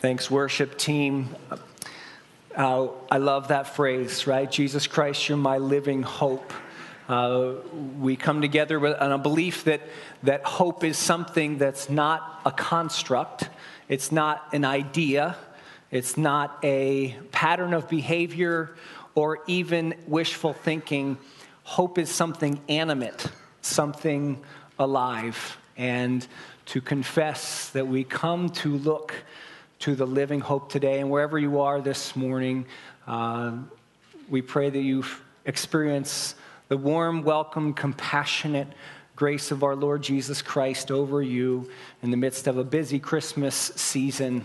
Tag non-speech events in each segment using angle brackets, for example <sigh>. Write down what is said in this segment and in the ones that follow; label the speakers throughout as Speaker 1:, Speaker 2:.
Speaker 1: Thanks, worship team. Uh, I love that phrase, right? Jesus Christ, you're my living hope. Uh, we come together with, a belief that, that hope is something that's not a construct, it's not an idea, it's not a pattern of behavior or even wishful thinking. Hope is something animate, something alive. And to confess that we come to look to the living hope today. And wherever you are this morning, uh, we pray that you experience the warm, welcome, compassionate grace of our Lord Jesus Christ over you in the midst of a busy Christmas season.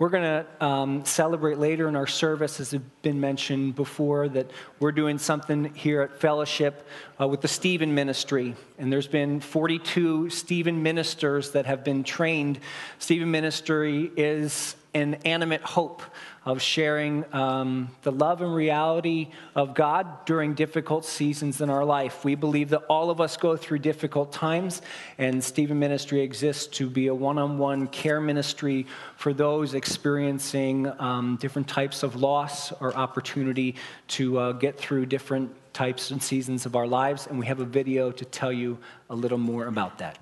Speaker 1: We're going to um, celebrate later in our service, as has been mentioned before, that we're doing something here at Fellowship uh, with the Stephen Ministry. And there's been 42 Stephen ministers that have been trained. Stephen Ministry is an animate hope of sharing um, the love and reality of God during difficult seasons in our life. We believe that all of us go through difficult times, and Stephen Ministry exists to be a one on one care ministry for those experiencing um, different types of loss or opportunity to uh, get through different types and seasons of our lives. And we have a video to tell you a little more about that.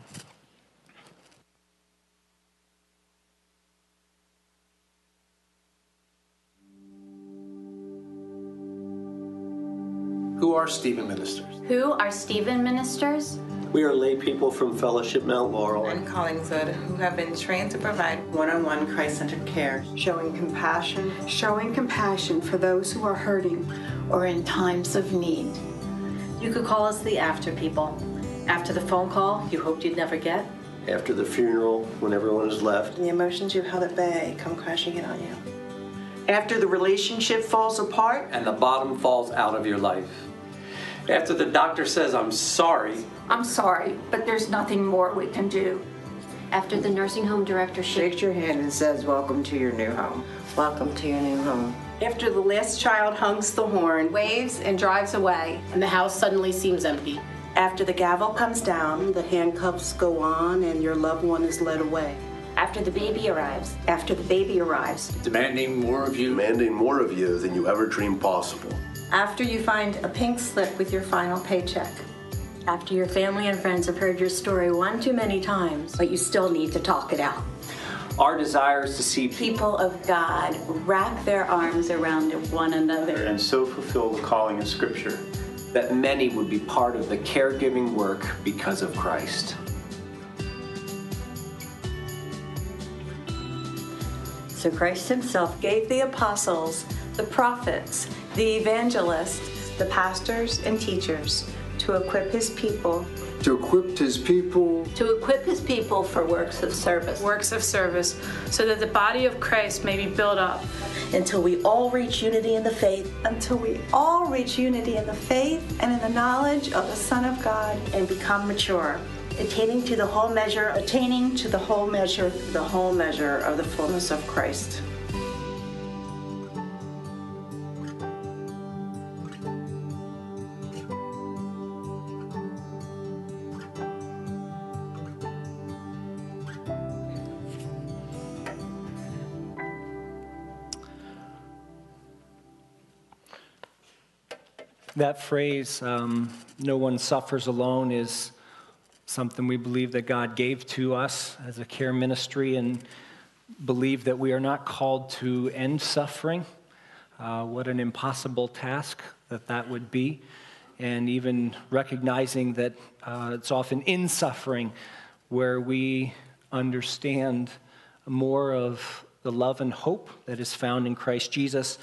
Speaker 2: Who are Stephen ministers?
Speaker 3: Who are Stephen ministers?
Speaker 4: We are lay people from Fellowship Mount Laurel
Speaker 5: and Collingswood who have been trained to provide one-on-one Christ-centered care,
Speaker 6: showing compassion, showing compassion for those who are hurting
Speaker 3: or in times of need.
Speaker 7: You could call us the after people. After the phone call you hoped you'd never get.
Speaker 4: After the funeral, when everyone has left.
Speaker 5: And the emotions you've held at bay come crashing in on you.
Speaker 8: After the relationship falls apart.
Speaker 9: And the bottom falls out of your life after the doctor says, I'm sorry.
Speaker 3: I'm sorry, but there's nothing more we can do.
Speaker 7: After the nursing home director
Speaker 5: shakes your hand and says, Welcome to your new home.
Speaker 7: Welcome to your new home.
Speaker 8: After the last child hunks the horn,
Speaker 3: waves, and drives away,
Speaker 7: and the house suddenly seems empty.
Speaker 8: After the gavel comes down, the handcuffs go on, and your loved one is led away.
Speaker 7: After the baby arrives.
Speaker 8: After the baby arrives.
Speaker 9: Demanding more of you.
Speaker 4: Demanding more of you than you ever dreamed possible
Speaker 6: after you find a pink slip with your final paycheck.
Speaker 7: After your family and friends have heard your story one too many times, but you still need to talk it out.
Speaker 9: Our desire is to see
Speaker 7: people of God wrap their arms around one another
Speaker 10: and so fulfill the calling of Scripture
Speaker 9: that many would be part of the caregiving work because of Christ.
Speaker 6: So Christ Himself gave the apostles, the prophets, the evangelists, the pastors and teachers to equip his people.
Speaker 11: To equip his people.
Speaker 3: To equip his people for works of service.
Speaker 12: Works of service so that the body of Christ may be built up.
Speaker 8: Until we all reach unity in the faith.
Speaker 6: Until we all reach unity in the faith and in the knowledge of the son of God.
Speaker 8: And become mature. Attaining to the whole measure.
Speaker 6: Attaining to the whole measure.
Speaker 8: The whole measure of the fullness of Christ
Speaker 1: That phrase, um, no one suffers alone, is something we believe that God gave to us as a care ministry and believe that we are not called to end suffering. Uh, what an impossible task that that would be. And even recognizing that uh, it's often in suffering where we understand more of the love and hope that is found in Christ Jesus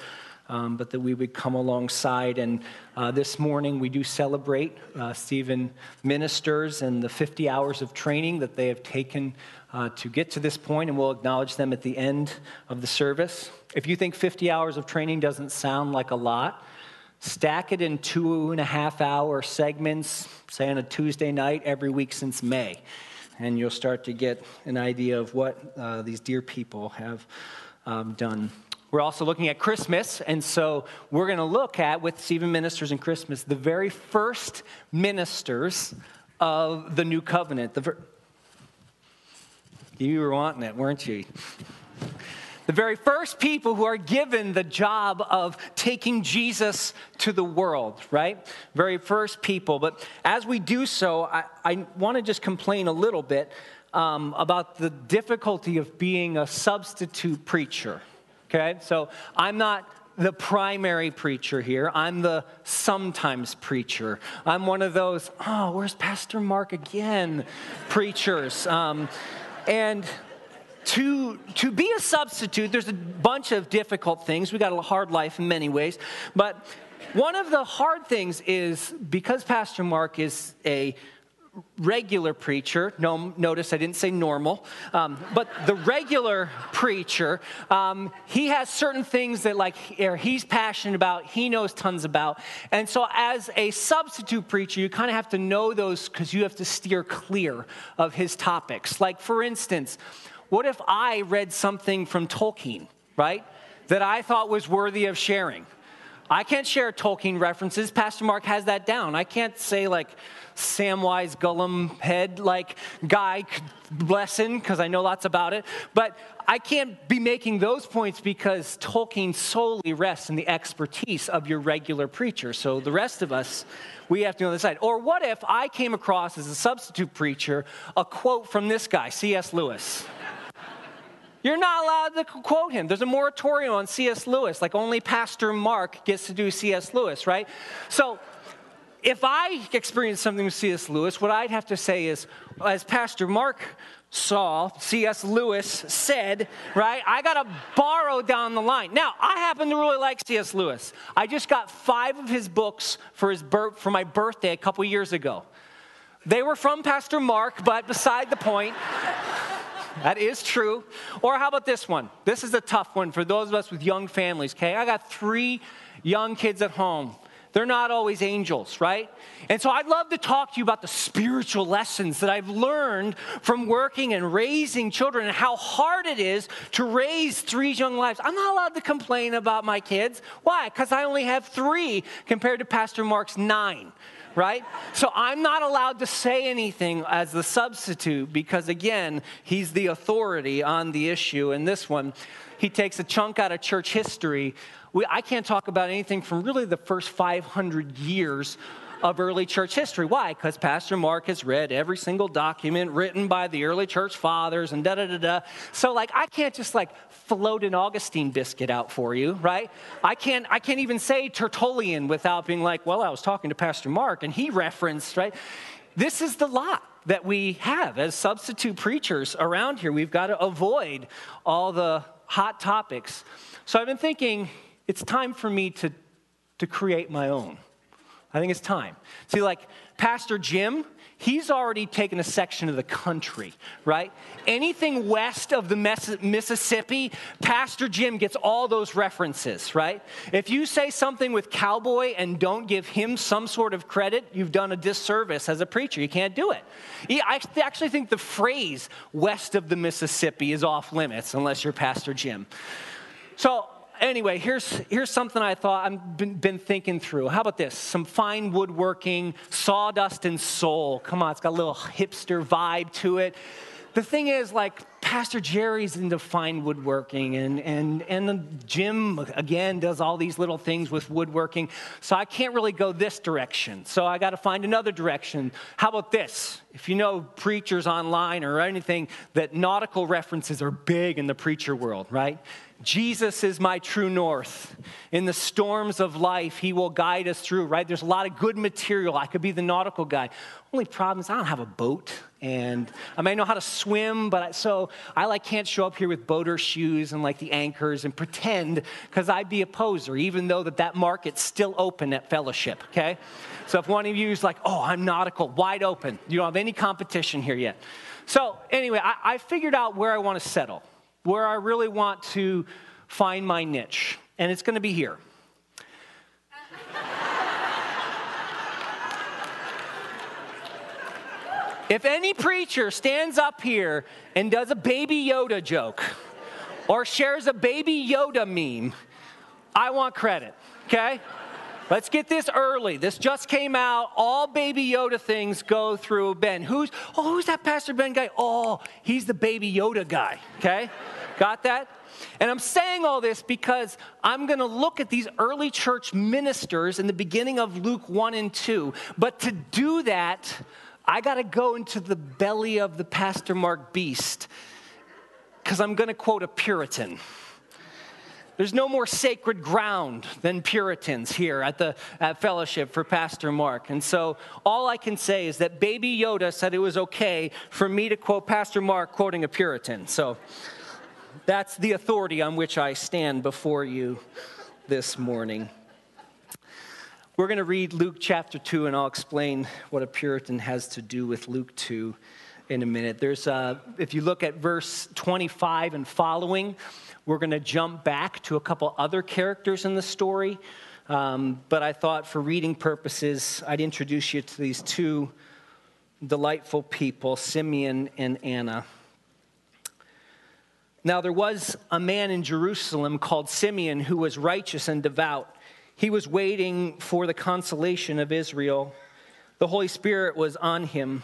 Speaker 1: um, but that we would come alongside. And uh, this morning we do celebrate uh, Stephen ministers and the 50 hours of training that they have taken uh, to get to this point, and we'll acknowledge them at the end of the service. If you think 50 hours of training doesn't sound like a lot, stack it in two and a half hour segments, say on a Tuesday night every week since May. And you'll start to get an idea of what uh, these dear people have um, done. We're also looking at Christmas, and so we're going to look at, with Stephen Ministers and Christmas, the very first ministers of the new covenant. The ver- you were wanting it, weren't you? The very first people who are given the job of taking Jesus to the world, right? Very first people. But as we do so, I, I want to just complain a little bit um, about the difficulty of being a substitute preacher, okay? So I'm not the primary preacher here. I'm the sometimes preacher. I'm one of those, oh, where's Pastor Mark again? preachers. Um, and to, to be a substitute, there's a bunch of difficult things. We got a hard life in many ways. But one of the hard things is because Pastor Mark is a regular preacher, no, notice I didn't say normal, um, but the regular preacher, um, he has certain things that like he's passionate about, he knows tons about. And so as a substitute preacher, you kind of have to know those because you have to steer clear of his topics. Like for instance, what if I read something from Tolkien, right, that I thought was worthy of sharing? I can't share Tolkien references. Pastor Mark has that down. I can't say, like, Samwise Gollum head, like, guy lesson, because I know lots about it. But I can't be making those points because Tolkien solely rests in the expertise of your regular preacher. So the rest of us, we have to know the side. Or what if I came across as a substitute preacher a quote from this guy, C.S. Lewis? You're not allowed to quote him. There's a moratorium on C.S. Lewis, like only Pastor Mark gets to do C.S. Lewis, right? So if I experience something with C.S. Lewis, what I'd have to say is, as Pastor Mark saw, C.S. Lewis said, right, I got to borrow down the line. Now, I happen to really like C.S. Lewis. I just got five of his books for, his for my birthday a couple years ago. They were from Pastor Mark, but beside the point. That is true. Or how about this one? This is a tough one for those of us with young families, okay? I got three young kids at home. They're not always angels, right? And so I'd love to talk to you about the spiritual lessons that I've learned from working and raising children and how hard it is to raise three young lives. I'm not allowed to complain about my kids. Why? Because I only have three compared to Pastor Mark's nine right? So I'm not allowed to say anything as the substitute because, again, he's the authority on the issue. And this one, he takes a chunk out of church history. We, I can't talk about anything from really the first 500 years of early church history. Why? Because Pastor Mark has read every single document written by the early church fathers and da da da da. So, like, I can't just like float an Augustine biscuit out for you, right? I can't, I can't even say Tertullian without being like, well, I was talking to Pastor Mark and he referenced, right? This is the lot that we have as substitute preachers around here. We've got to avoid all the hot topics. So I've been thinking it's time for me to, to create my own. I think it's time. See, like Pastor Jim, he's already taken a section of the country, right? Anything west of the Mississippi, Pastor Jim gets all those references, right? If you say something with cowboy and don't give him some sort of credit, you've done a disservice as a preacher. You can't do it. I actually think the phrase west of the Mississippi is off limits unless you're Pastor Jim. So anyway, here's, here's something I thought I've been, been, thinking through. How about this? Some fine woodworking, sawdust and soul. Come on, it's got a little hipster vibe to it. The thing is, like, Pastor Jerry's into fine woodworking, and, and, and Jim, again, does all these little things with woodworking. So I can't really go this direction. So I got to find another direction. How about this? If you know preachers online or anything, that nautical references are big in the preacher world, right? Jesus is my true north. In the storms of life, he will guide us through, right? There's a lot of good material. I could be the nautical guy. Only problem is I don't have a boat and I may know how to swim, but I, so I like can't show up here with boater shoes and like the anchors and pretend because I'd be a poser, even though that that market's still open at Fellowship, okay? So if one of you is like, oh, I'm nautical, wide open, you don't have any competition here yet. So anyway, I, I figured out where I want to settle where I really want to find my niche, and it's going to be here. if any preacher stands up here and does a baby Yoda joke or shares a baby Yoda meme, I want credit, okay? Let's get this early. This just came out. All Baby Yoda things go through Ben. Who's oh, who's that Pastor Ben guy? Oh, he's the Baby Yoda guy. Okay, Got that? And I'm saying all this because I'm going to look at these early church ministers in the beginning of Luke 1 and 2. But to do that, I got to go into the belly of the Pastor Mark beast because I'm going to quote a Puritan. There's no more sacred ground than Puritans here at the at fellowship for Pastor Mark. And so all I can say is that baby Yoda said it was okay for me to quote Pastor Mark quoting a Puritan. So that's the authority on which I stand before you this morning. We're going to read Luke chapter 2, and I'll explain what a Puritan has to do with Luke 2 in a minute. There's, uh, if you look at verse 25 and following, we're going to jump back to a couple other characters in the story. Um, but I thought for reading purposes, I'd introduce you to these two delightful people, Simeon and Anna. Now, there was a man in Jerusalem called Simeon who was righteous and devout. He was waiting for the consolation of Israel. The Holy Spirit was on him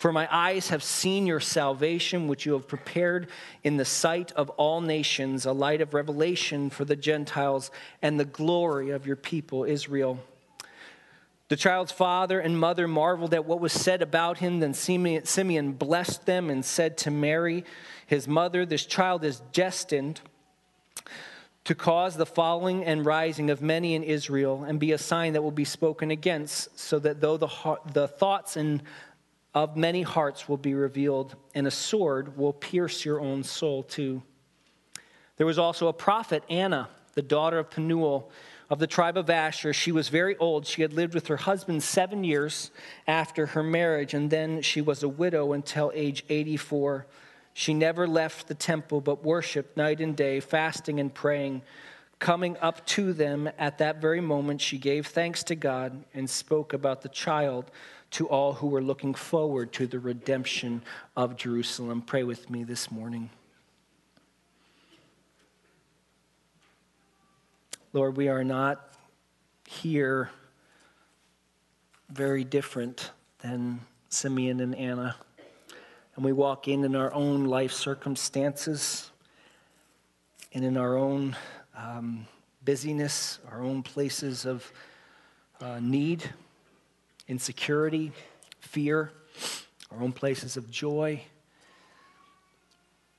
Speaker 1: for my eyes have seen your salvation, which you have prepared in the sight of all nations, a light of revelation for the Gentiles and the glory of your people, Israel. The child's father and mother marveled at what was said about him. Then Simeon blessed them and said to Mary, his mother, This child is destined to cause the falling and rising of many in Israel and be a sign that will be spoken against, so that though the, the thoughts and of many hearts will be revealed, and a sword will pierce your own soul too. There was also a prophet, Anna, the daughter of Penuel of the tribe of Asher. She was very old. She had lived with her husband seven years after her marriage, and then she was a widow until age 84. She never left the temple, but worshiped night and day, fasting and praying. Coming up to them at that very moment, she gave thanks to God and spoke about the child to all who are looking forward to the redemption of Jerusalem. Pray with me this morning. Lord, we are not here very different than Simeon and Anna. And we walk in in our own life circumstances and in our own um, busyness, our own places of uh, need insecurity, fear, our own places of joy.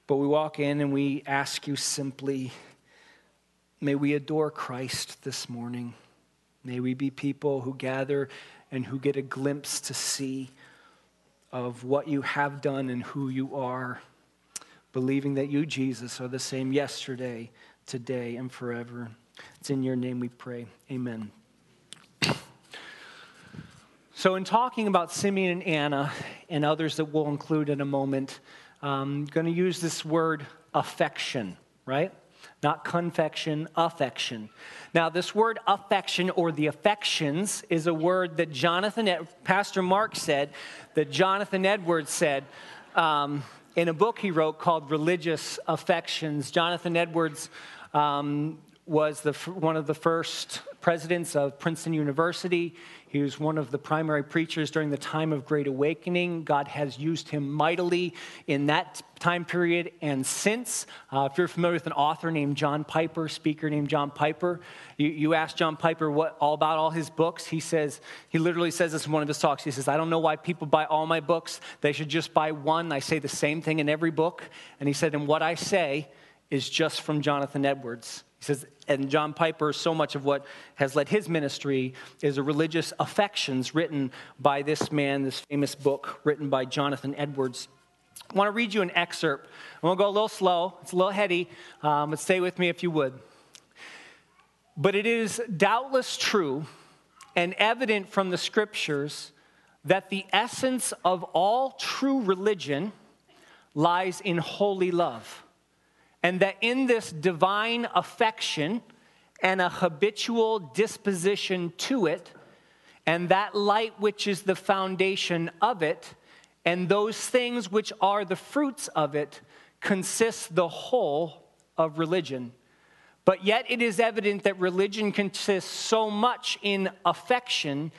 Speaker 1: But we walk in and we ask you simply, may we adore Christ this morning. May we be people who gather and who get a glimpse to see of what you have done and who you are, believing that you, Jesus, are the same yesterday, today, and forever. It's in your name we pray. Amen. So, in talking about Simeon and Anna and others that we'll include in a moment, I'm going to use this word affection, right? Not confection, affection. Now, this word affection or the affections is a word that Jonathan, Pastor Mark said, that Jonathan Edwards said um, in a book he wrote called Religious Affections. Jonathan Edwards um, was the, one of the first presidents of Princeton University. He was one of the primary preachers during the time of Great Awakening. God has used him mightily in that time period and since. Uh, if you're familiar with an author named John Piper, speaker named John Piper, you, you ask John Piper what all about all his books. He says, he literally says this in one of his talks. He says, I don't know why people buy all my books. They should just buy one. I say the same thing in every book. And he said, and what I say is just from Jonathan Edwards. He says, and John Piper, so much of what has led his ministry is a religious affections written by this man, this famous book written by Jonathan Edwards. I want to read you an excerpt. I'm going to go a little slow, it's a little heady, um, but stay with me if you would. But it is doubtless true and evident from the scriptures that the essence of all true religion lies in holy love and that in this divine affection and a habitual disposition to it, and that light which is the foundation of it, and those things which are the fruits of it, consists the whole of religion. But yet it is evident that religion consists so much in affection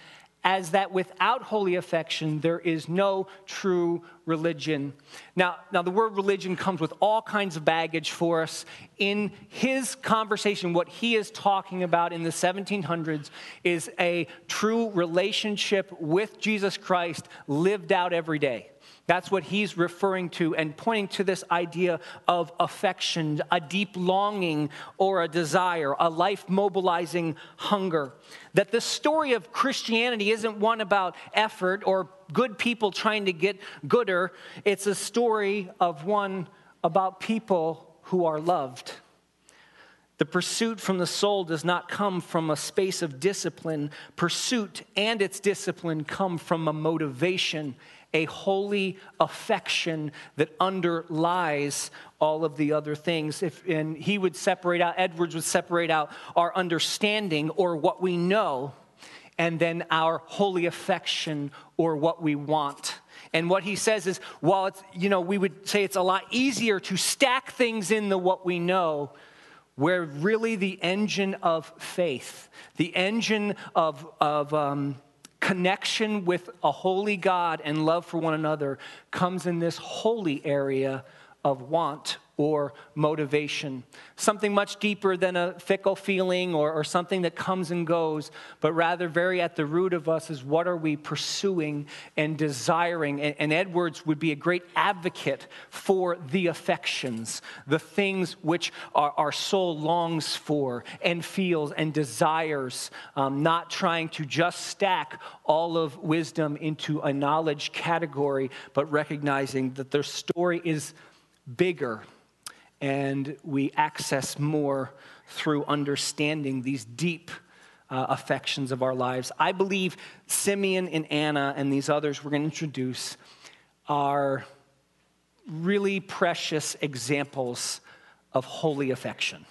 Speaker 1: as that without holy affection, there is no true religion. Now, now, the word religion comes with all kinds of baggage for us. In his conversation, what he is talking about in the 1700s is a true relationship with Jesus Christ lived out every day. That's what he's referring to and pointing to this idea of affection, a deep longing or a desire, a life mobilizing hunger. That the story of Christianity isn't one about effort or good people trying to get gooder, it's a story of one about people who are loved. The pursuit from the soul does not come from a space of discipline. Pursuit and its discipline come from a motivation a holy affection that underlies all of the other things. If, and he would separate out, Edwards would separate out our understanding or what we know, and then our holy affection or what we want. And what he says is, while it's, you know, we would say it's a lot easier to stack things in the what we know, where really the engine of faith, the engine of, of um, connection with a holy God and love for one another comes in this holy area of want or motivation. Something much deeper than a fickle feeling or, or, something that comes and goes, but rather very at the root of us is what are we pursuing and desiring. And, and Edwards would be a great advocate for the affections, the things which our, our soul longs for and feels and desires, um, not trying to just stack all of wisdom into a knowledge category, but recognizing that their story is bigger and we access more through understanding these deep uh, affections of our lives. I believe Simeon and Anna and these others we're going to introduce are really precious examples of holy affection,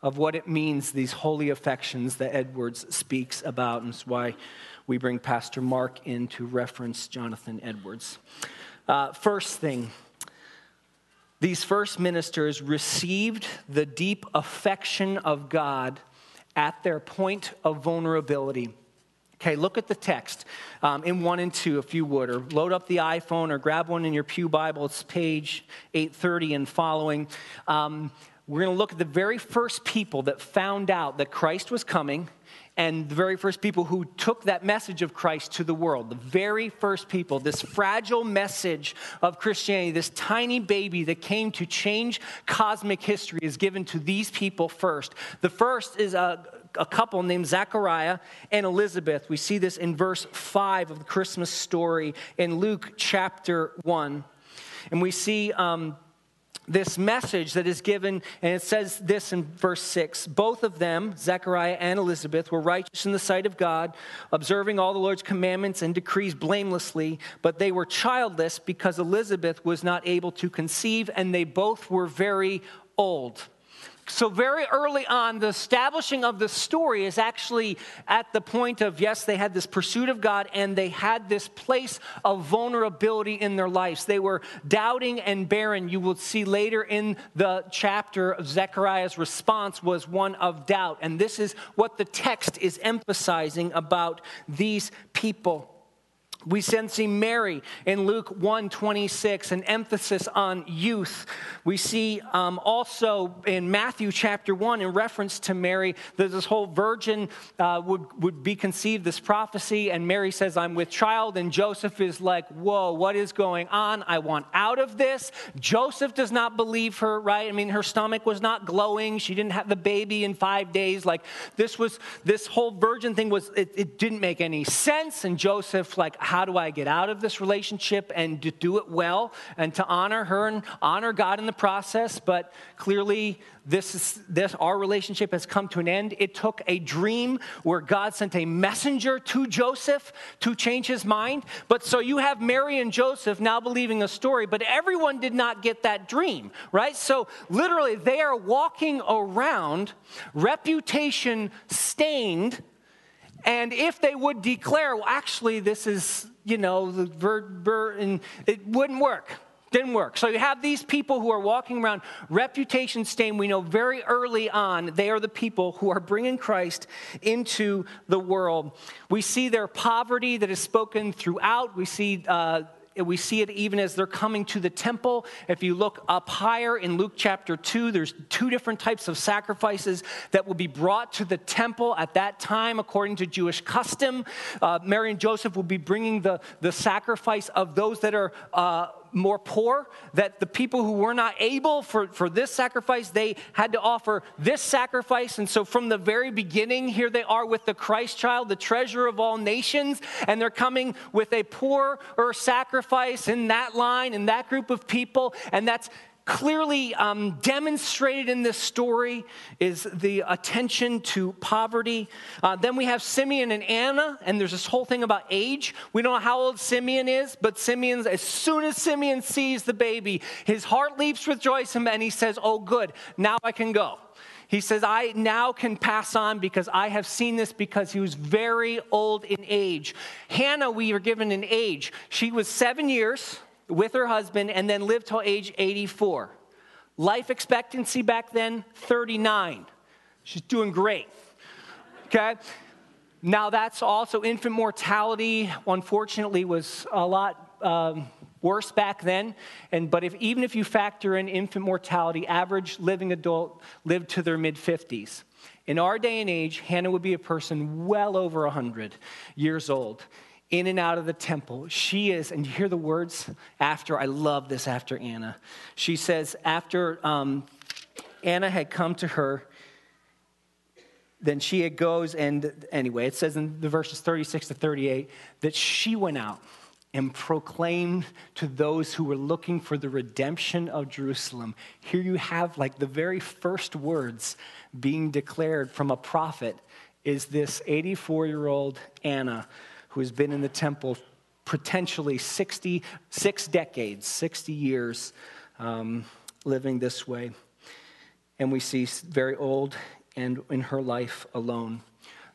Speaker 1: of what it means, these holy affections that Edwards speaks about. And that's why we bring Pastor Mark in to reference Jonathan Edwards. Uh, first thing, these first ministers received the deep affection of God at their point of vulnerability. Okay, look at the text um, in 1 and 2, if you would, or load up the iPhone or grab one in your Pew Bible. It's page 830 and following. Um, we're going to look at the very first people that found out that Christ was coming and the very first people who took that message of Christ to the world. The very first people, this fragile message of Christianity, this tiny baby that came to change cosmic history, is given to these people first. The first is a, a couple named Zechariah and Elizabeth. We see this in verse 5 of the Christmas story in Luke chapter 1. And we see. Um, this message that is given, and it says this in verse 6 both of them, Zechariah and Elizabeth, were righteous in the sight of God, observing all the Lord's commandments and decrees blamelessly, but they were childless because Elizabeth was not able to conceive, and they both were very old. So, very early on, the establishing of the story is actually at the point of yes, they had this pursuit of God and they had this place of vulnerability in their lives. They were doubting and barren. You will see later in the chapter, of Zechariah's response was one of doubt. And this is what the text is emphasizing about these people. We then see Mary in Luke 1 26, an emphasis on youth. We see um, also in Matthew chapter 1, in reference to Mary, that this whole virgin uh, would, would be conceived, this prophecy, and Mary says, I'm with child, and Joseph is like, Whoa, what is going on? I want out of this. Joseph does not believe her, right? I mean, her stomach was not glowing. She didn't have the baby in five days. Like, this was, this whole virgin thing was, it, it didn't make any sense. And Joseph, like, how do I get out of this relationship and to do it well and to honor her and honor God in the process. But clearly, this is this our relationship has come to an end. It took a dream where God sent a messenger to Joseph to change his mind. But so you have Mary and Joseph now believing a story, but everyone did not get that dream, right? So literally, they are walking around reputation stained and if they would declare, well, actually, this is, you know, the bird, and it wouldn't work. Didn't work. So you have these people who are walking around reputation stained. We know very early on they are the people who are bringing Christ into the world. We see their poverty that is spoken throughout. We see. Uh, we see it even as they're coming to the temple. If you look up higher in Luke chapter 2, there's two different types of sacrifices that will be brought to the temple at that time, according to Jewish custom. Uh, Mary and Joseph will be bringing the, the sacrifice of those that are. Uh, more poor, that the people who were not able for, for this sacrifice, they had to offer this sacrifice. And so from the very beginning, here they are with the Christ child, the treasure of all nations, and they're coming with a poorer sacrifice in that line, in that group of people. And that's clearly um, demonstrated in this story is the attention to poverty. Uh, then we have Simeon and Anna, and there's this whole thing about age. We don't know how old Simeon is, but Simeon, as soon as Simeon sees the baby, his heart leaps with joy, and he says, Oh, good, now I can go. He says, I now can pass on because I have seen this because he was very old in age. Hannah, we are given an age. She was seven years with her husband and then lived till age 84. Life expectancy back then, 39. She's doing great. Okay? Now, that's also infant mortality, unfortunately, was a lot um, worse back then. And, but if, even if you factor in infant mortality, average living adult lived to their mid 50s. In our day and age, Hannah would be a person well over 100 years old in and out of the temple. She is, and you hear the words after, I love this after Anna. She says, after um, Anna had come to her, then she goes, and anyway, it says in the verses 36 to 38 that she went out and proclaimed to those who were looking for the redemption of Jerusalem. Here you have like the very first words being declared from a prophet is this 84 year old Anna who has been in the temple potentially 60, six decades, 60 years, um, living this way. And we see very old and in her life alone.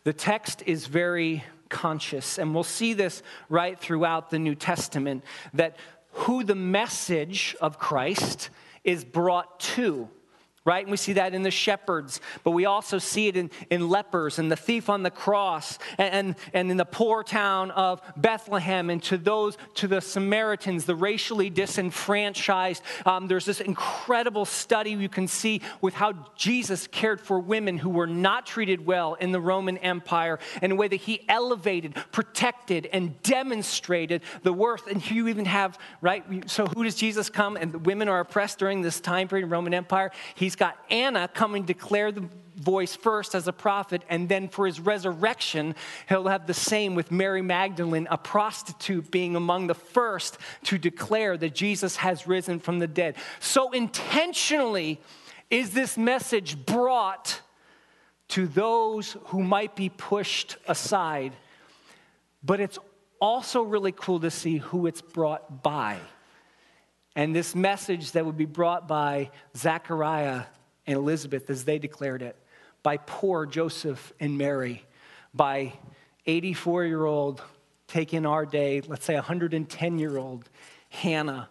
Speaker 1: The text is very conscious, and we'll see this right throughout the New Testament that who the message of Christ is brought to right? And we see that in the shepherds, but we also see it in, in lepers and the thief on the cross and, and, and in the poor town of Bethlehem and to those, to the Samaritans, the racially disenfranchised. Um, there's this incredible study you can see with how Jesus cared for women who were not treated well in the Roman Empire in a way that he elevated, protected, and demonstrated the worth. And you even have, right? So who does Jesus come? And the women are oppressed during this time period in Roman Empire. He's got Anna coming to declare the voice first as a prophet, and then for his resurrection, he'll have the same with Mary Magdalene, a prostitute, being among the first to declare that Jesus has risen from the dead. So intentionally is this message brought to those who might be pushed aside, but it's also really cool to see who it's brought by and this message that would be brought by Zechariah and Elizabeth as they declared it, by poor Joseph and Mary, by 84 year old, take in our day, let's say 110 year old Hannah,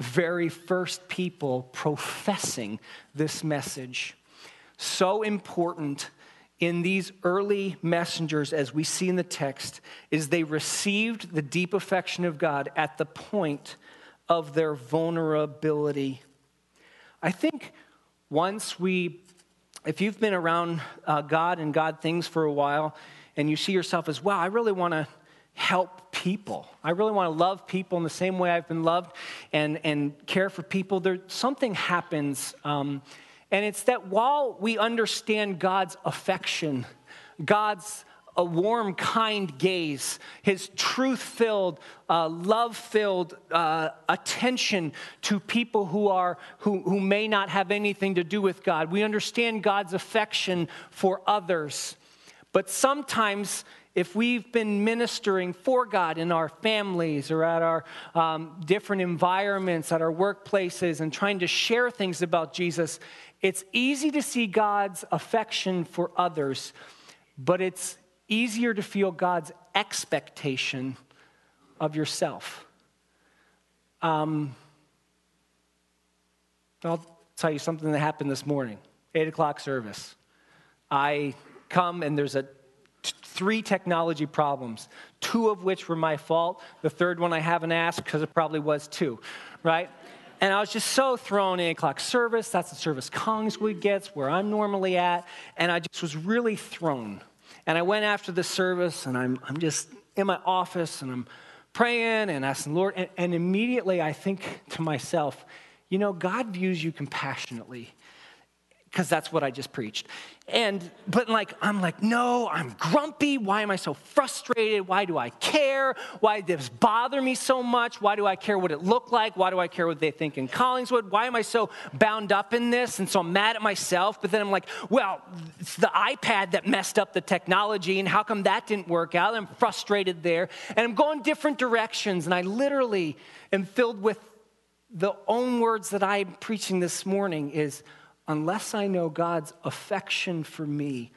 Speaker 1: very first people professing this message. So important in these early messengers, as we see in the text, is they received the deep affection of God at the point of their vulnerability. I think once we, if you've been around uh, God and God things for a while, and you see yourself as, wow, I really want to help people. I really want to love people in the same way I've been loved and, and care for people. There, something happens, um, and it's that while we understand God's affection, God's a warm, kind gaze, his truth filled, uh, love filled uh, attention to people who, are, who, who may not have anything to do with God. We understand God's affection for others. But sometimes, if we've been ministering for God in our families or at our um, different environments, at our workplaces, and trying to share things about Jesus, it's easy to see God's affection for others, but it's easier to feel God's expectation of yourself. Um, I'll tell you something that happened this morning, 8 o'clock service. I come and there's a t- three technology problems, two of which were my fault. The third one I haven't asked because it probably was too, right? And I was just so thrown 8 o'clock service. That's the service Collingswood gets, where I'm normally at. And I just was really thrown. And I went after the service, and I'm, I'm just in my office, and I'm praying and asking Lord. And, and immediately I think to myself, you know, God views you compassionately because that's what I just preached. And, but like, I'm like, no, I'm grumpy. Why am I so frustrated? Why do I care? Why does this bother me so much? Why do I care what it looked like? Why do I care what they think in Collingswood? Why am I so bound up in this? And so I'm mad at myself. But then I'm like, well, it's the iPad that messed up the technology. And how come that didn't work out? I'm frustrated there. And I'm going different directions. And I literally am filled with the own words that I'm preaching this morning is, unless I know God's affection for me,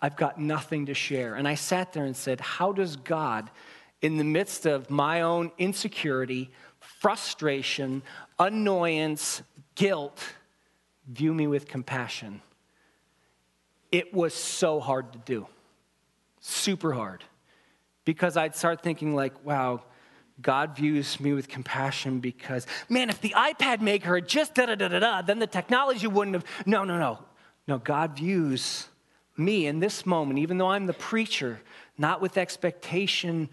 Speaker 1: I've got nothing to share. And I sat there and said, How does God, in the midst of my own insecurity, frustration, annoyance, guilt, view me with compassion? It was so hard to do, super hard, because I'd start thinking, like, wow, God views me with compassion because, man, if the iPad maker had just da da da da da, then the technology wouldn't have. No, no, no. No, God views me in this moment, even though I'm the preacher, not with expectation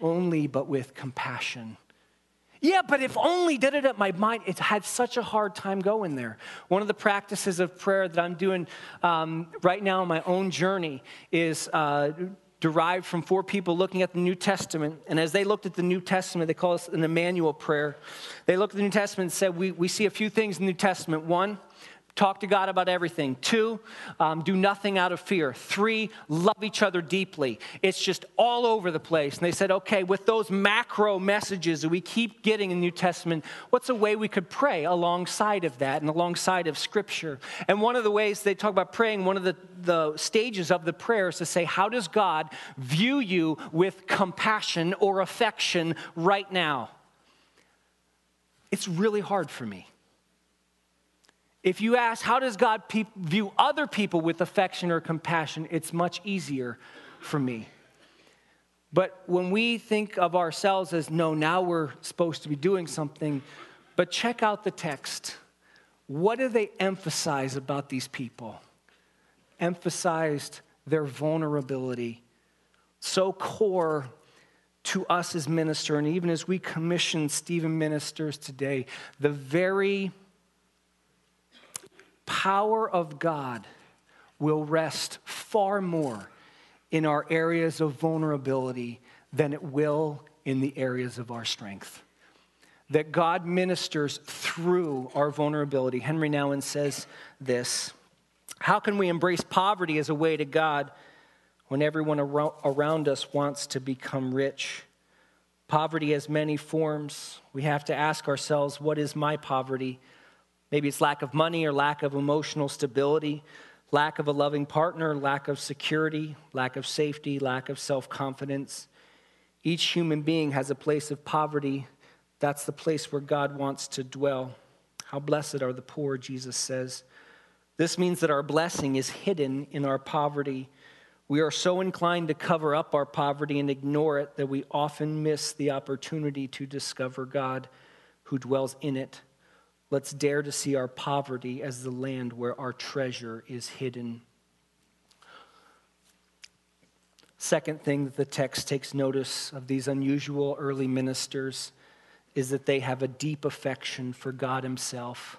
Speaker 1: only, but with compassion. Yeah, but if only did it at my mind, it had such a hard time going there. One of the practices of prayer that I'm doing um, right now on my own journey is uh, derived from four people looking at the New Testament. And as they looked at the New Testament, they call this an Emmanuel prayer. They looked at the New Testament and said, We, we see a few things in the New Testament. One, talk to God about everything. Two, um, do nothing out of fear. Three, love each other deeply. It's just all over the place. And they said, okay, with those macro messages that we keep getting in the New Testament, what's a way we could pray alongside of that and alongside of Scripture? And one of the ways they talk about praying, one of the, the stages of the prayer is to say, how does God view you with compassion or affection right now? It's really hard for me. If you ask, how does God pe- view other people with affection or compassion, it's much easier for me. But when we think of ourselves as, no, now we're supposed to be doing something, but check out the text. What do they emphasize about these people? Emphasized their vulnerability, so core to us as minister, and even as we commission Stephen ministers today, the very power of God will rest far more in our areas of vulnerability than it will in the areas of our strength. That God ministers through our vulnerability. Henri Nouwen says this How can we embrace poverty as a way to God when everyone around us wants to become rich? Poverty has many forms. We have to ask ourselves, what is my poverty? Maybe it's lack of money or lack of emotional stability, lack of a loving partner, lack of security, lack of safety, lack of self confidence. Each human being has a place of poverty. That's the place where God wants to dwell. How blessed are the poor, Jesus says. This means that our blessing is hidden in our poverty. We are so inclined to cover up our poverty and ignore it that we often miss the opportunity to discover God who dwells in it. Let's dare to see our poverty as the land where our treasure is hidden. Second thing that the text takes notice of these unusual early ministers is that they have a deep affection for God Himself.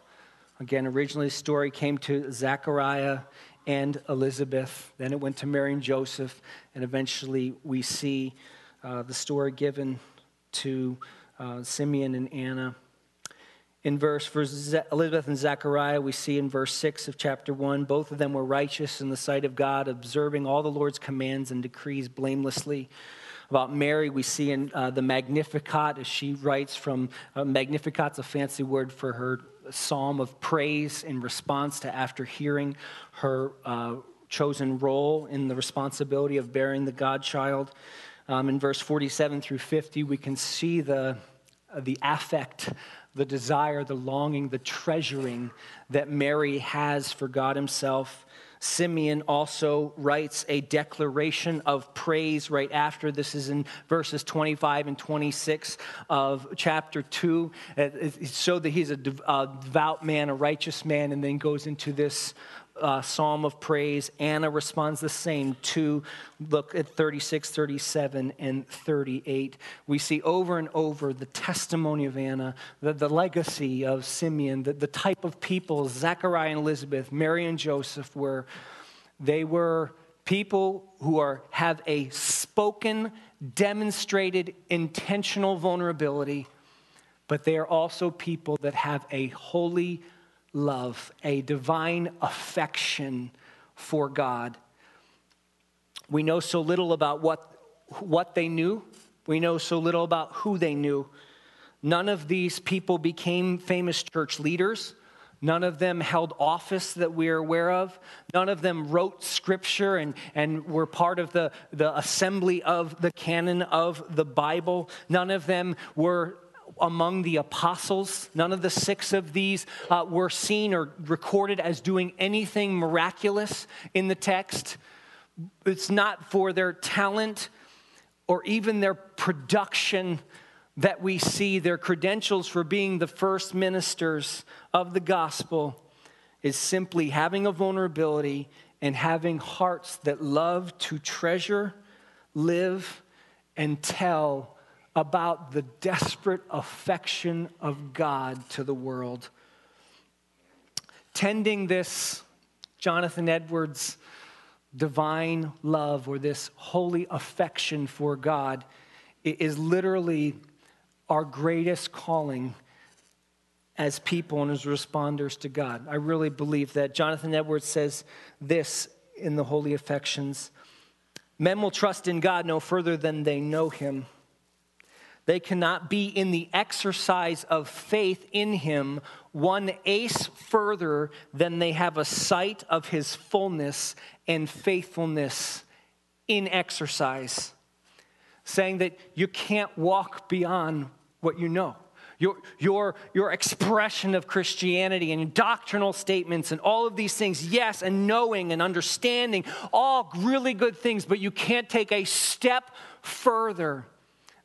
Speaker 1: Again, originally the story came to Zechariah and Elizabeth. Then it went to Mary and Joseph, and eventually we see uh, the story given to uh, Simeon and Anna. In verse for Elizabeth and Zechariah, we see in verse 6 of chapter 1, both of them were righteous in the sight of God, observing all the Lord's commands and decrees blamelessly. About Mary, we see in uh, the Magnificat, as she writes from uh, Magnificat's a fancy word for her psalm of praise in response to after hearing her uh, chosen role in the responsibility of bearing the God child. Um, in verse 47 through 50, we can see the, the affect, the desire, the longing, the treasuring that Mary has for God Himself. Simeon also writes a declaration of praise right after. This is in verses 25 and 26 of chapter 2. Uh, it showed that he's a devout man, a righteous man, and then goes into this uh, psalm of praise. Anna responds the same to look at 36, 37, and 38. We see over and over the testimony of Anna, the, the legacy of Simeon, the, the type of people Zechariah and Elizabeth, Mary and Joseph were. They were people who are, have a spoken, demonstrated, intentional vulnerability, but they are also people that have a holy love, a divine affection for God. We know so little about what, what they knew, we know so little about who they knew. None of these people became famous church leaders. None of them held office that we are aware of. None of them wrote scripture and, and were part of the, the assembly of the canon of the Bible. None of them were among the apostles. None of the six of these uh, were seen or recorded as doing anything miraculous in the text. It's not for their talent or even their production that we see their credentials for being the first ministers of the gospel is simply having a vulnerability and having hearts that love to treasure, live, and tell about the desperate affection of God to the world. Tending this Jonathan Edwards divine love or this holy affection for God is literally our greatest calling as people and as responders to God. I really believe that. Jonathan Edwards says this in the Holy Affections Men will trust in God no further than they know Him. They cannot be in the exercise of faith in him one ace further than they have a sight of his fullness and faithfulness in exercise. Saying that you can't walk beyond what you know. Your, your, your expression of Christianity and doctrinal statements and all of these things, yes, and knowing and understanding, all really good things, but you can't take a step further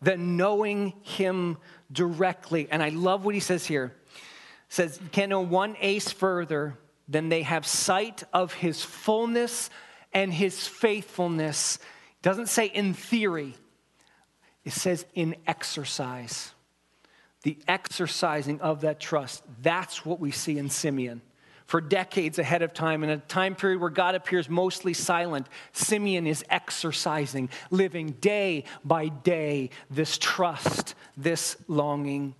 Speaker 1: than knowing him directly. And I love what he says here. He says, can't know one ace further than they have sight of his fullness and his faithfulness. It doesn't say in theory, it says in exercise. The exercising of that trust. That's what we see in Simeon for decades ahead of time, in a time period where God appears mostly silent, Simeon is exercising, living day by day this trust, this longing.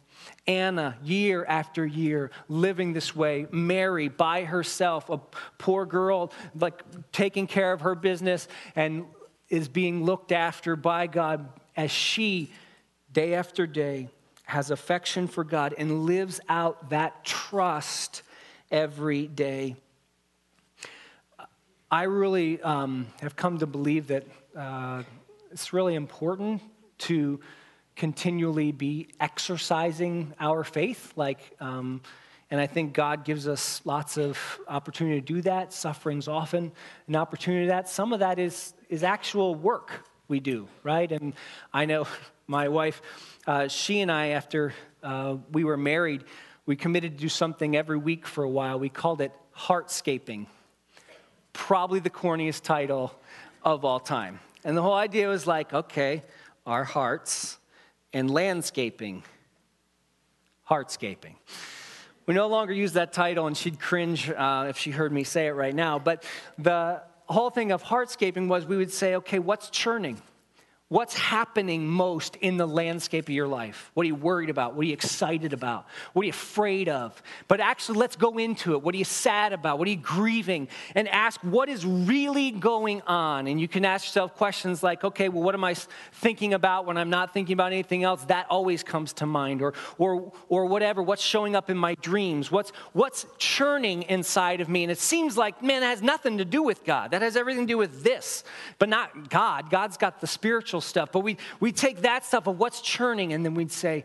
Speaker 1: Anna, year after year, living this way. Mary, by herself, a poor girl, like taking care of her business and is being looked after by God as she, day after day, has affection for God and lives out that trust every day. I really um, have come to believe that uh, it's really important to continually be exercising our faith. Like, um, and I think God gives us lots of opportunity to do that. Suffering's often an opportunity to that. Some of that is is actual work we do, right? And I know <laughs> my wife, uh, she and I, after uh, we were married we committed to do something every week for a while. We called it Heartscaping. Probably the corniest title of all time. And the whole idea was like, okay, our hearts and landscaping, heartscaping. We no longer use that title, and she'd cringe uh, if she heard me say it right now. But the whole thing of heartscaping was we would say, okay, what's churning? What's happening most in the landscape of your life? What are you worried about? What are you excited about? What are you afraid of? But actually, let's go into it. What are you sad about? What are you grieving? And ask what is really going on. And you can ask yourself questions like, okay, well, what am I thinking about when I'm not thinking about anything else? That always comes to mind. Or, or, or whatever, what's showing up in my dreams? What's, what's churning inside of me? And it seems like, man, that has nothing to do with God. That has everything to do with this, but not God. God's got the spiritual stuff. But we, we take that stuff of what's churning and then we'd say,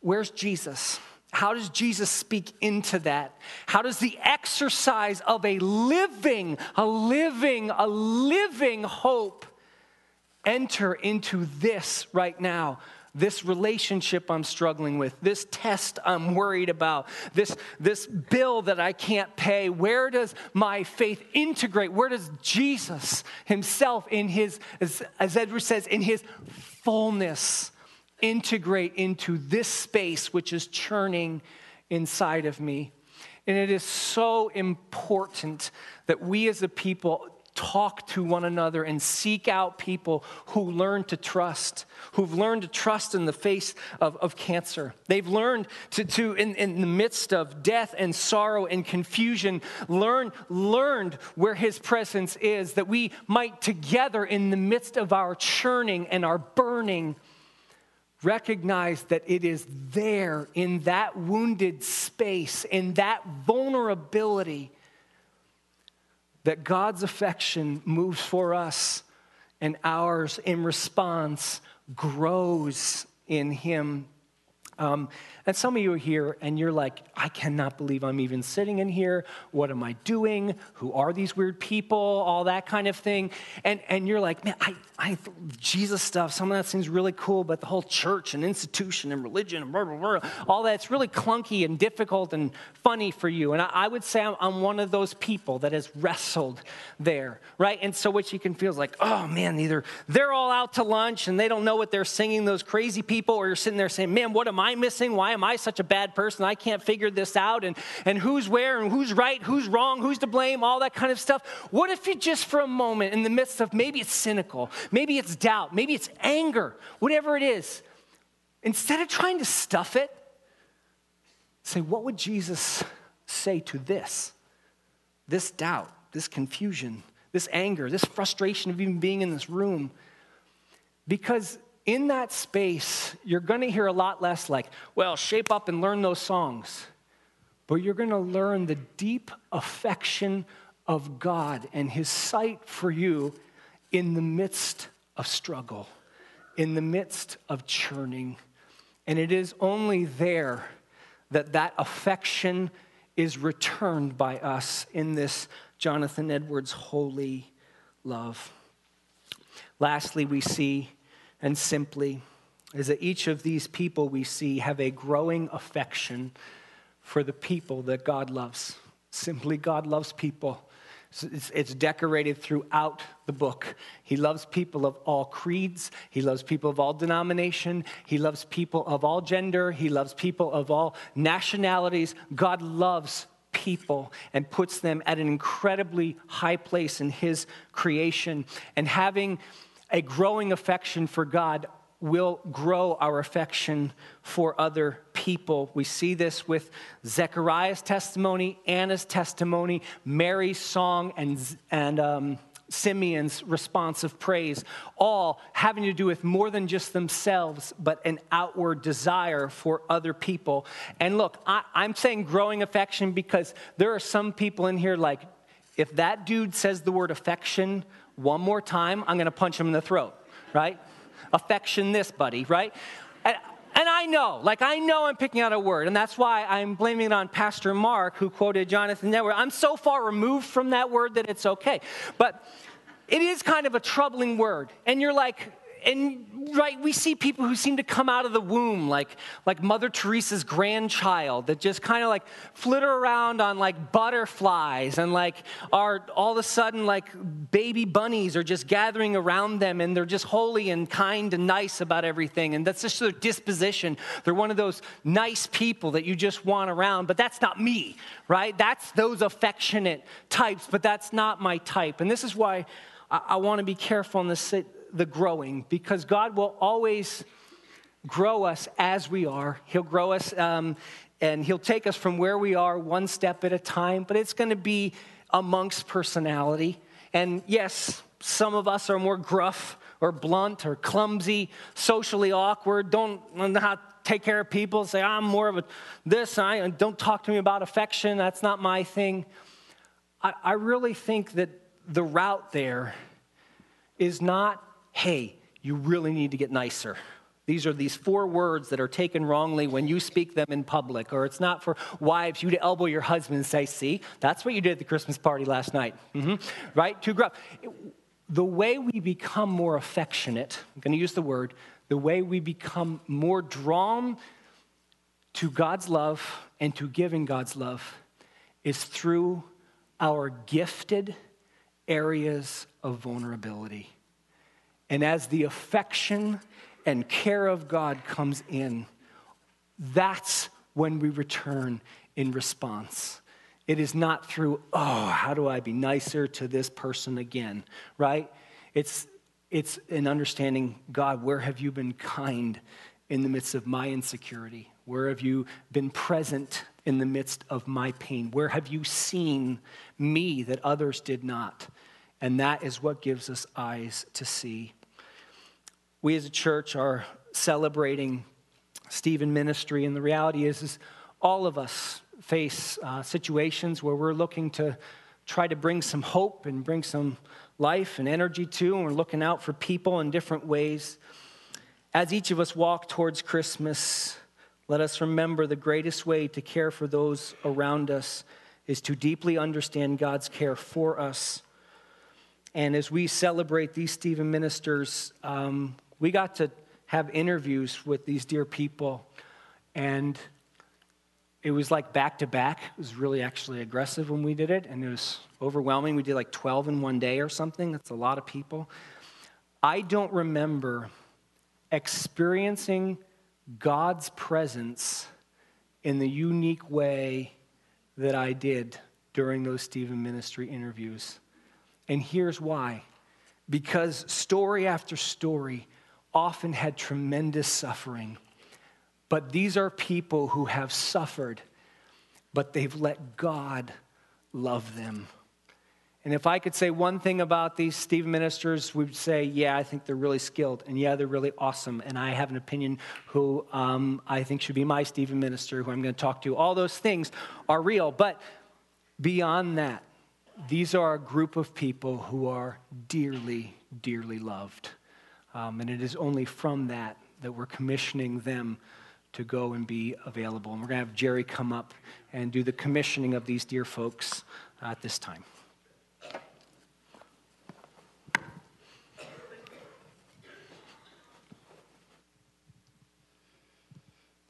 Speaker 1: Where's Jesus? How does Jesus speak into that? How does the exercise of a living, a living, a living hope enter into this right now? This relationship I'm struggling with, this test I'm worried about, this, this bill that I can't pay. Where does my faith integrate? Where does Jesus himself, in his, as, as Edward says, in his fullness, integrate into this space which is churning inside of me? And it is so important that we as a people talk to one another and seek out people who learn to trust, who've learned to trust in the face of, of cancer. They've learned to, to in, in the midst of death and sorrow and confusion, learn, learned where his presence is, that we might together in the midst of our churning and our burning recognize that it is there in that wounded space, in that vulnerability that God's affection moves for us and ours in response grows in Him. Um, and some of you are here and you're like, I cannot believe I'm even sitting in here. What am I doing? Who are these weird people? All that kind of thing. And, and you're like, man, I, I, Jesus stuff, some of that seems really cool, but the whole church and institution and religion and blah, blah, blah, all that's really clunky and difficult and funny for you. And I, I would say I'm, I'm, one of those people that has wrestled there, right? And so what you can feel is like, oh man, either they're all out to lunch and they don't know what they're singing, those crazy people, or you're sitting there saying, man, what am I missing? Why am I such a bad person? I can't figure this out. And, and who's where and who's right, who's wrong, who's to blame, all that kind of stuff. What if you just for a moment, in the midst of maybe it's cynical, Maybe it's doubt. Maybe it's anger. Whatever it is. Instead of trying to stuff it, say, what would Jesus say to this? This doubt, this confusion, this anger, this frustration of even being in this room. Because in that space, you're going to hear a lot less like, well, shape up and learn those songs. But you're going to learn the deep affection of God and his sight for you in the midst of struggle, in the midst of churning. And it is only there that that affection is returned by us in this Jonathan Edwards holy love. Lastly, we see, and simply, is that each of these people we see have a growing affection for the people that God loves. Simply, God loves people. It's, decorated throughout the book. He loves people of all creeds. He loves people of all denomination. He loves people of all gender. He loves people of all nationalities. God loves people and puts them at an incredibly high place in His creation. And having a growing affection for God will grow our affection for other people. We see this with Zechariah's testimony, Anna's testimony, Mary's song, and, and um, Simeon's response of praise, all having to do with more than just themselves, but an outward desire for other people. And look, I, I'm saying growing affection because there are some people in here like, if that dude says the word affection one more time, I'm gonna punch him in the throat, right? affection this, buddy, right? And, and I know, like I know I'm picking out a word, and that's why I'm blaming it on Pastor Mark, who quoted Jonathan Edwards. I'm so far removed from that word that it's okay. But it is kind of a troubling word. And you're like, and right, we see people who seem to come out of the womb like, like Mother Teresa's grandchild that just kind of like flitter around on like butterflies and like are all of a sudden like baby bunnies are just gathering around them and they're just holy and kind and nice about everything. And that's just their disposition. They're one of those nice people that you just want around, but that's not me, right? That's those affectionate types, but that's not my type. And this is why I, I want to be careful in this the growing because God will always grow us as we are. He'll grow us um, and He'll take us from where we are one step at a time, but it's going to be amongst personality. And yes, some of us are more gruff or blunt or clumsy, socially awkward, don't know how to take care of people, say, I'm more of a this, I don't talk to me about affection, that's not my thing. I, I really think that the route there is not hey, you really need to get nicer. These are these four words that are taken wrongly when you speak them in public. Or it's not for wives, you to elbow your husband and say, see, that's what you did at the Christmas party last night. Mm-hmm. Right? Too gruff. The way we become more affectionate, I'm going to use the word, the way we become more drawn to God's love and to giving God's love is through our gifted areas of vulnerability. And as the affection and care of God comes in, that's when we return in response. It is not through, oh, how do I be nicer to this person again, right? It's, it's an understanding, God, where have you been kind in the midst of my insecurity? Where have you been present in the midst of my pain? Where have you seen me that others did not? And that is what gives us eyes to see. We as a church are celebrating Stephen ministry, and the reality is, is all of us face uh, situations where we're looking to try to bring some hope and bring some life and energy to, and we're looking out for people in different ways. As each of us walk towards Christmas, let us remember the greatest way to care for those around us is to deeply understand God's care for us. And as we celebrate these Stephen ministers, um, we got to have interviews with these dear people, and it was like back to back. It was really actually aggressive when we did it, and it was overwhelming. We did like 12 in one day or something. That's a lot of people. I don't remember experiencing God's presence in the unique way that I did during those Stephen ministry interviews. And here's why because story after story, often had tremendous suffering. But these are people who have suffered, but they've let God love them. And if I could say one thing about these Stephen ministers, we'd say, yeah, I think they're really skilled, and yeah, they're really awesome. And I have an opinion who um, I think should be my Stephen minister, who I'm going to talk to. All those things are real. But beyond that, these are a group of people who are dearly, dearly loved. Um, and it is only from that that we're commissioning them to go and be available. And we're going to have Jerry come up and do the commissioning of these dear folks at this time.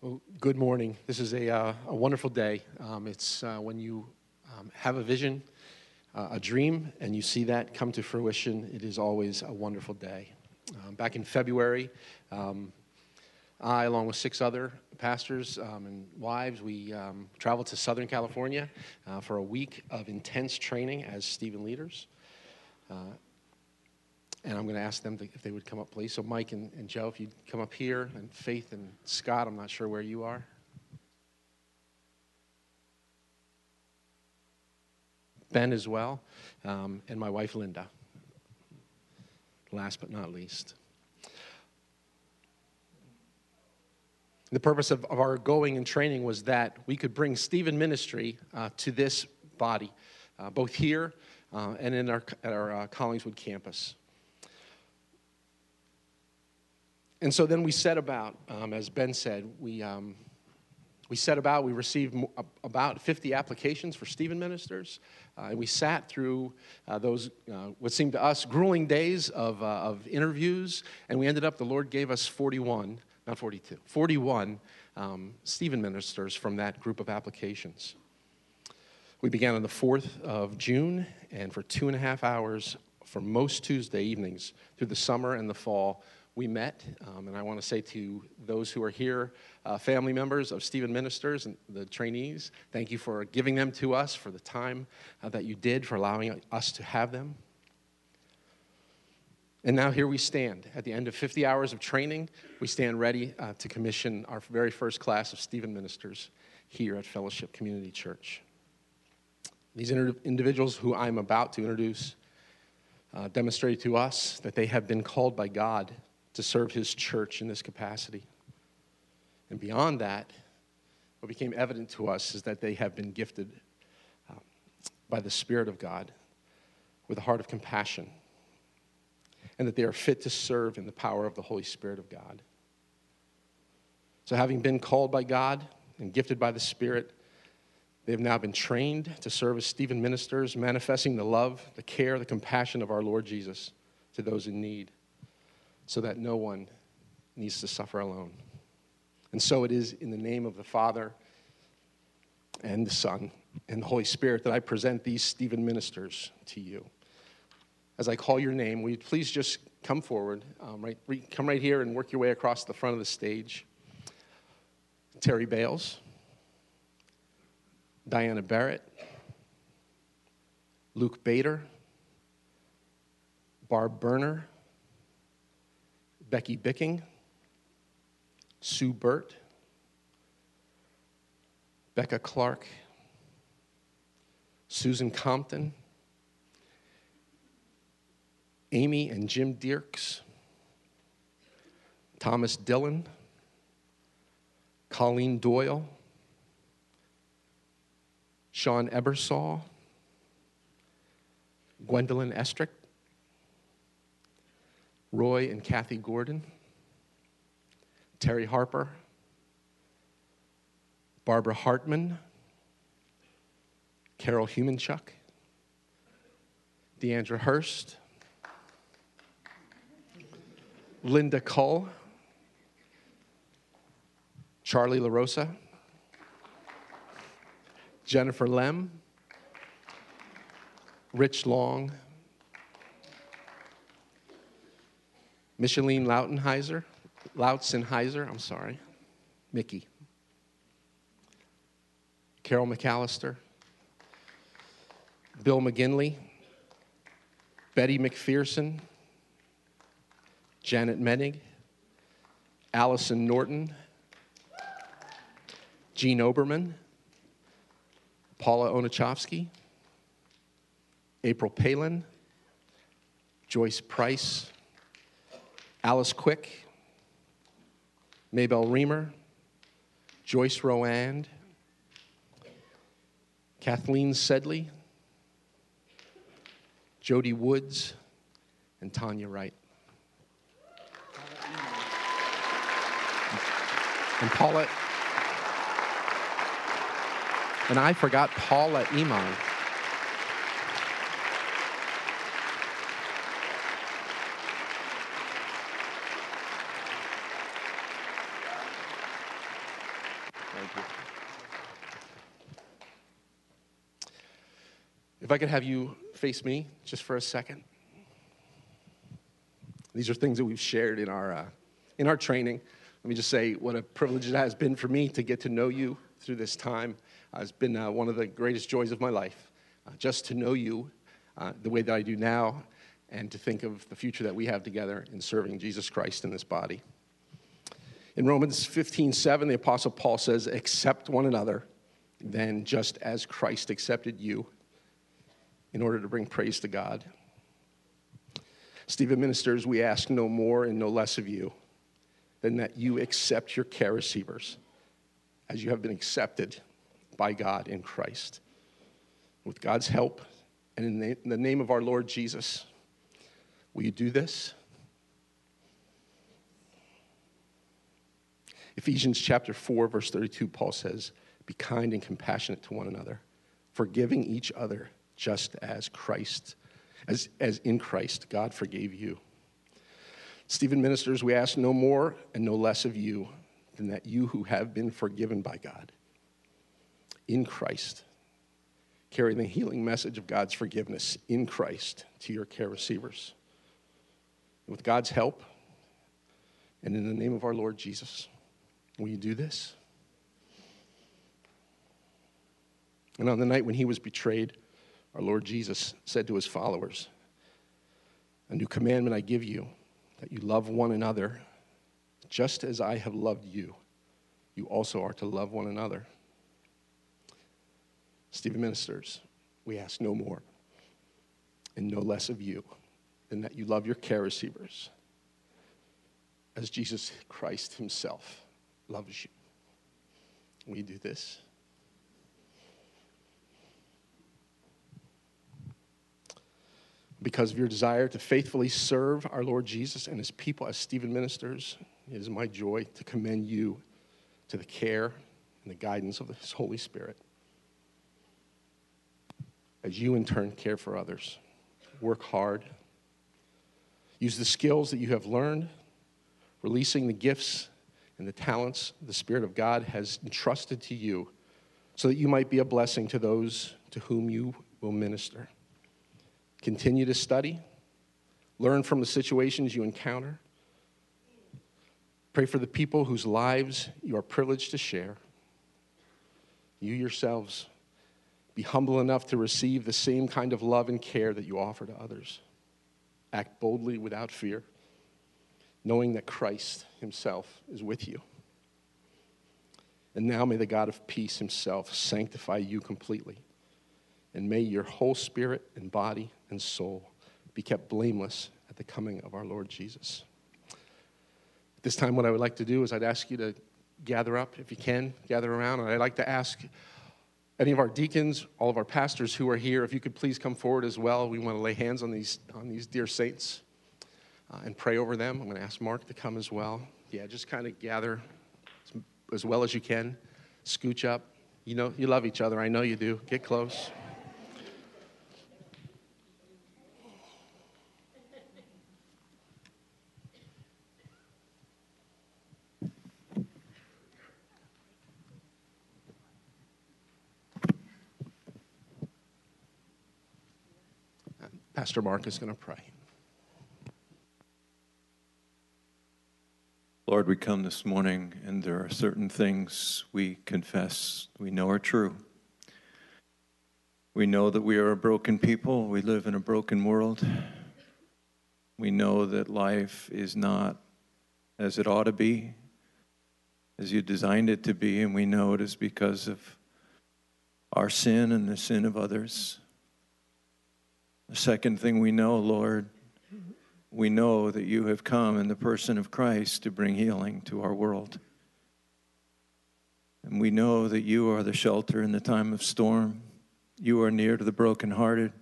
Speaker 2: Well, good morning. This is a, uh, a wonderful day. Um, it's uh, when you um, have a vision, uh, a dream, and you see that come to fruition, it is always a wonderful day. Um, back in February, um, I, along with six other pastors um, and wives, we um, traveled to Southern California uh, for a week of intense training as Stephen leaders. Uh, and I'm going to ask them to, if they would come up, please. So, Mike and, and Joe, if you'd come up here, and Faith and Scott, I'm not sure where you are. Ben as well, um, and my wife Linda last but not least. The purpose of, of our going and training was that we could bring Stephen Ministry uh, to this body, uh, both here uh, and in our, at our uh, Collingswood campus. And so then we set about, um, as Ben said, we, um, we set about, we received about 50 applications for Stephen ministers. Uh, and we sat through uh, those, uh, what seemed to us, grueling days of, uh, of interviews. And we ended up, the Lord gave us 41, not 42, 41 um, Stephen ministers from that group of applications. We began on the 4th of June, and for two and a half hours, for most Tuesday evenings through the summer and the fall, we met. Um, and I want to say to those who are here, uh, family members of Stephen Ministers and the trainees, thank you for giving them to us, for the time uh, that you did, for allowing us to have them. And now here we stand. At the end of 50 hours of training, we stand ready uh, to commission our very first class of Stephen Ministers here at Fellowship Community Church. These individuals who I'm about to introduce uh, demonstrated to us that they have been called by God to serve his church in this capacity. And beyond that, what became evident to us is that they have been gifted uh, by the Spirit of God with a heart of compassion, and that they are fit to serve in the power of the Holy Spirit of God. So, having been called by God and gifted by the Spirit, they have now been trained to serve as Stephen ministers, manifesting the love, the care, the compassion of our Lord Jesus to those in need so that no one needs to suffer alone. And so it is in the name of the Father and the Son and the Holy Spirit that I present these Stephen ministers to you. As I call your name, will you please just come forward, um, right, come right here and work your way across the front of the stage. Terry Bales, Diana Barrett, Luke Bader, Barb Berner, Becky Bicking, Sue Burt, Becca Clark, Susan Compton, Amy and Jim Dirks, Thomas Dillon, Colleen Doyle, Sean Ebersol, Gwendolyn Estrick, Roy and Kathy Gordon, Terry Harper, Barbara Hartman, Carol Humanchuk, Deandra Hurst, Linda Cull, Charlie LaRosa, Jennifer Lem, Rich Long, Micheline Lautenheiser, Lautzenheiser, I'm sorry, Mickey. Carol McAllister, Bill McGinley, Betty McPherson, Janet Menig, Allison Norton, Jean Oberman, Paula Onachowski, April Palin, Joyce Price, Alice Quick, Maybell Reamer, Joyce Rowand, Kathleen Sedley, Jody Woods, and Tanya Wright. And Paula, and I forgot Paula Iman. If I could have you face me just for a second. These are things that we've shared in our, uh, in our training. Let me just say what a privilege it has been for me to get to know you through this time. Uh, it's been uh, one of the greatest joys of my life, uh, just to know you uh, the way that I do now and to think of the future that we have together in serving Jesus Christ in this body. In Romans 15 7, the Apostle Paul says, Accept one another, then just as Christ accepted you in order to bring praise to God. Stephen Ministers, we ask no more and no less of you than that you accept your care receivers as you have been accepted by God in Christ. With God's help and in the name of our Lord Jesus, will you do this? Ephesians chapter 4, verse 32, Paul says, Be kind and compassionate to one another, forgiving each other, just as Christ, as, as in Christ, God forgave you. Stephen ministers, we ask no more and no less of you than that you who have been forgiven by God in Christ carry the healing message of God's forgiveness in Christ to your care receivers. With God's help and in the name of our Lord Jesus, will you do this? And on the night when he was betrayed, our Lord Jesus said to his followers, A new commandment I give you, that you love one another just as I have loved you. You also are to love one another. Stephen ministers, we ask no more and no less of you than that you love your care receivers as Jesus Christ himself loves you. We do this. Because of your desire to faithfully serve our Lord Jesus and his people as Stephen ministers, it is my joy to commend you to the care and the guidance of his Holy Spirit as you in turn care for others. Work hard. Use the skills that you have learned, releasing the gifts and the talents the Spirit of God has entrusted to you so that you might be a blessing to those to whom you will minister. Continue to study, learn from the situations you encounter. Pray for the people whose lives you are privileged to share. You yourselves be humble enough to receive the same kind of love and care that you offer to others. Act boldly without fear, knowing that Christ Himself is with you. And now may the God of peace Himself sanctify you completely. And may your whole spirit and body and soul be kept blameless at the coming of our Lord Jesus. At this time, what I would like to do is I'd ask you to gather up, if you can, gather around. And I'd like to ask any of our deacons, all of our pastors who are here, if you could please come forward as well. We want to lay hands on these, on these dear saints uh, and pray over them. I'm going to ask Mark to come as well. Yeah, just kind of gather as well as you can. Scooch up. You know, you love each other. I know you do. Get close. Pastor Mark is going to pray.
Speaker 13: Lord, we come this morning and there are certain things we confess we know are true. We know that we are a broken people, we live in a broken world. We know that life is not as it ought to be, as you designed it to be, and we know it is because of our sin and the sin of others. The second thing we know, Lord, we know that you have come in the person of Christ to bring healing to our world. And we know that you are the shelter in the time of storm. You are near to the brokenhearted.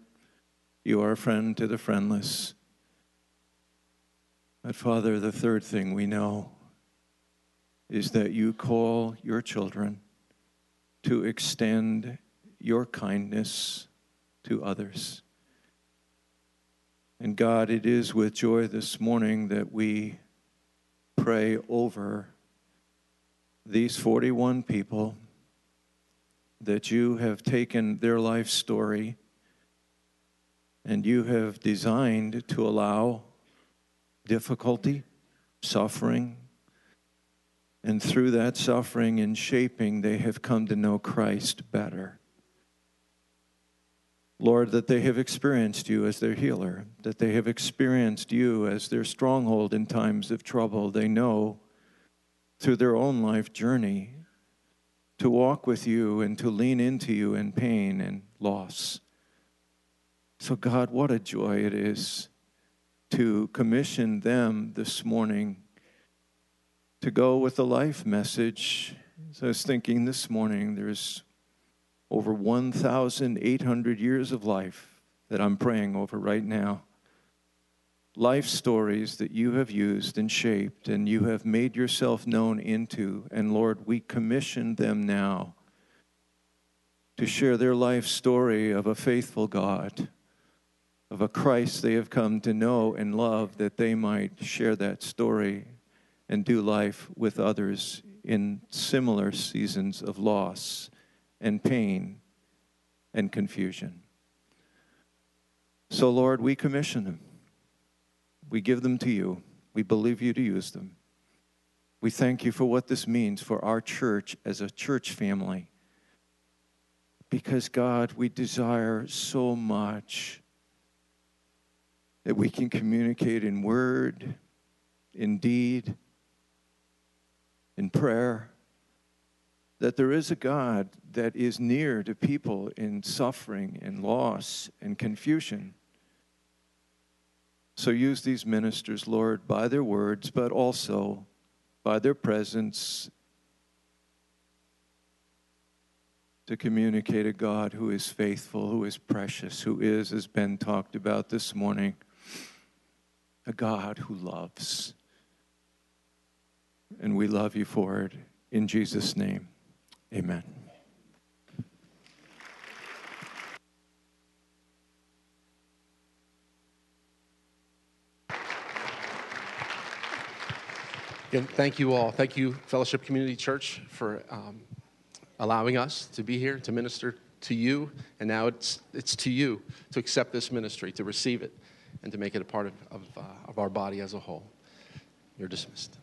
Speaker 13: You are a friend to the friendless. But, Father, the third thing we know is that you call your children to extend your kindness to others. And God, it is with joy this morning that we pray over these 41 people that you have taken their life story and you have designed to allow difficulty, suffering, and through that suffering and shaping, they have come to know Christ better. Lord, that they have experienced you as their healer, that they have experienced you as their stronghold in times of trouble. They know through their own life journey to walk with you and to lean into you in pain and loss. So, God, what a joy it is to commission them this morning to go with the life message. So I was thinking this morning, there's over 1,800 years of life that I'm praying over right now. life stories that you have used and shaped and you have made yourself known into. And Lord, we commission them now to share their life story of a faithful God, of a Christ they have come to know and love, that they might share that story and do life with others in similar seasons of loss and pain and confusion. So, Lord, we commission them. We give them to you. We believe you to use them. We thank you for what this means for our church as a church family. Because, God, we desire so much that we can communicate in word, in deed, in prayer, that there is a God that is near to people in suffering and loss and confusion. So use these ministers, Lord, by their words, but also by their presence to communicate a God who is faithful, who is precious, who is, as Ben talked about this morning, a God who loves. And we love you for it. In Jesus' name, amen.
Speaker 2: Again, thank you all. Thank you, Fellowship Community Church, for um, allowing us to be here to minister to you. And now it's, it's to you to accept this ministry, to receive it, and to make it a part of, of, uh, of our body as a whole. You're dismissed.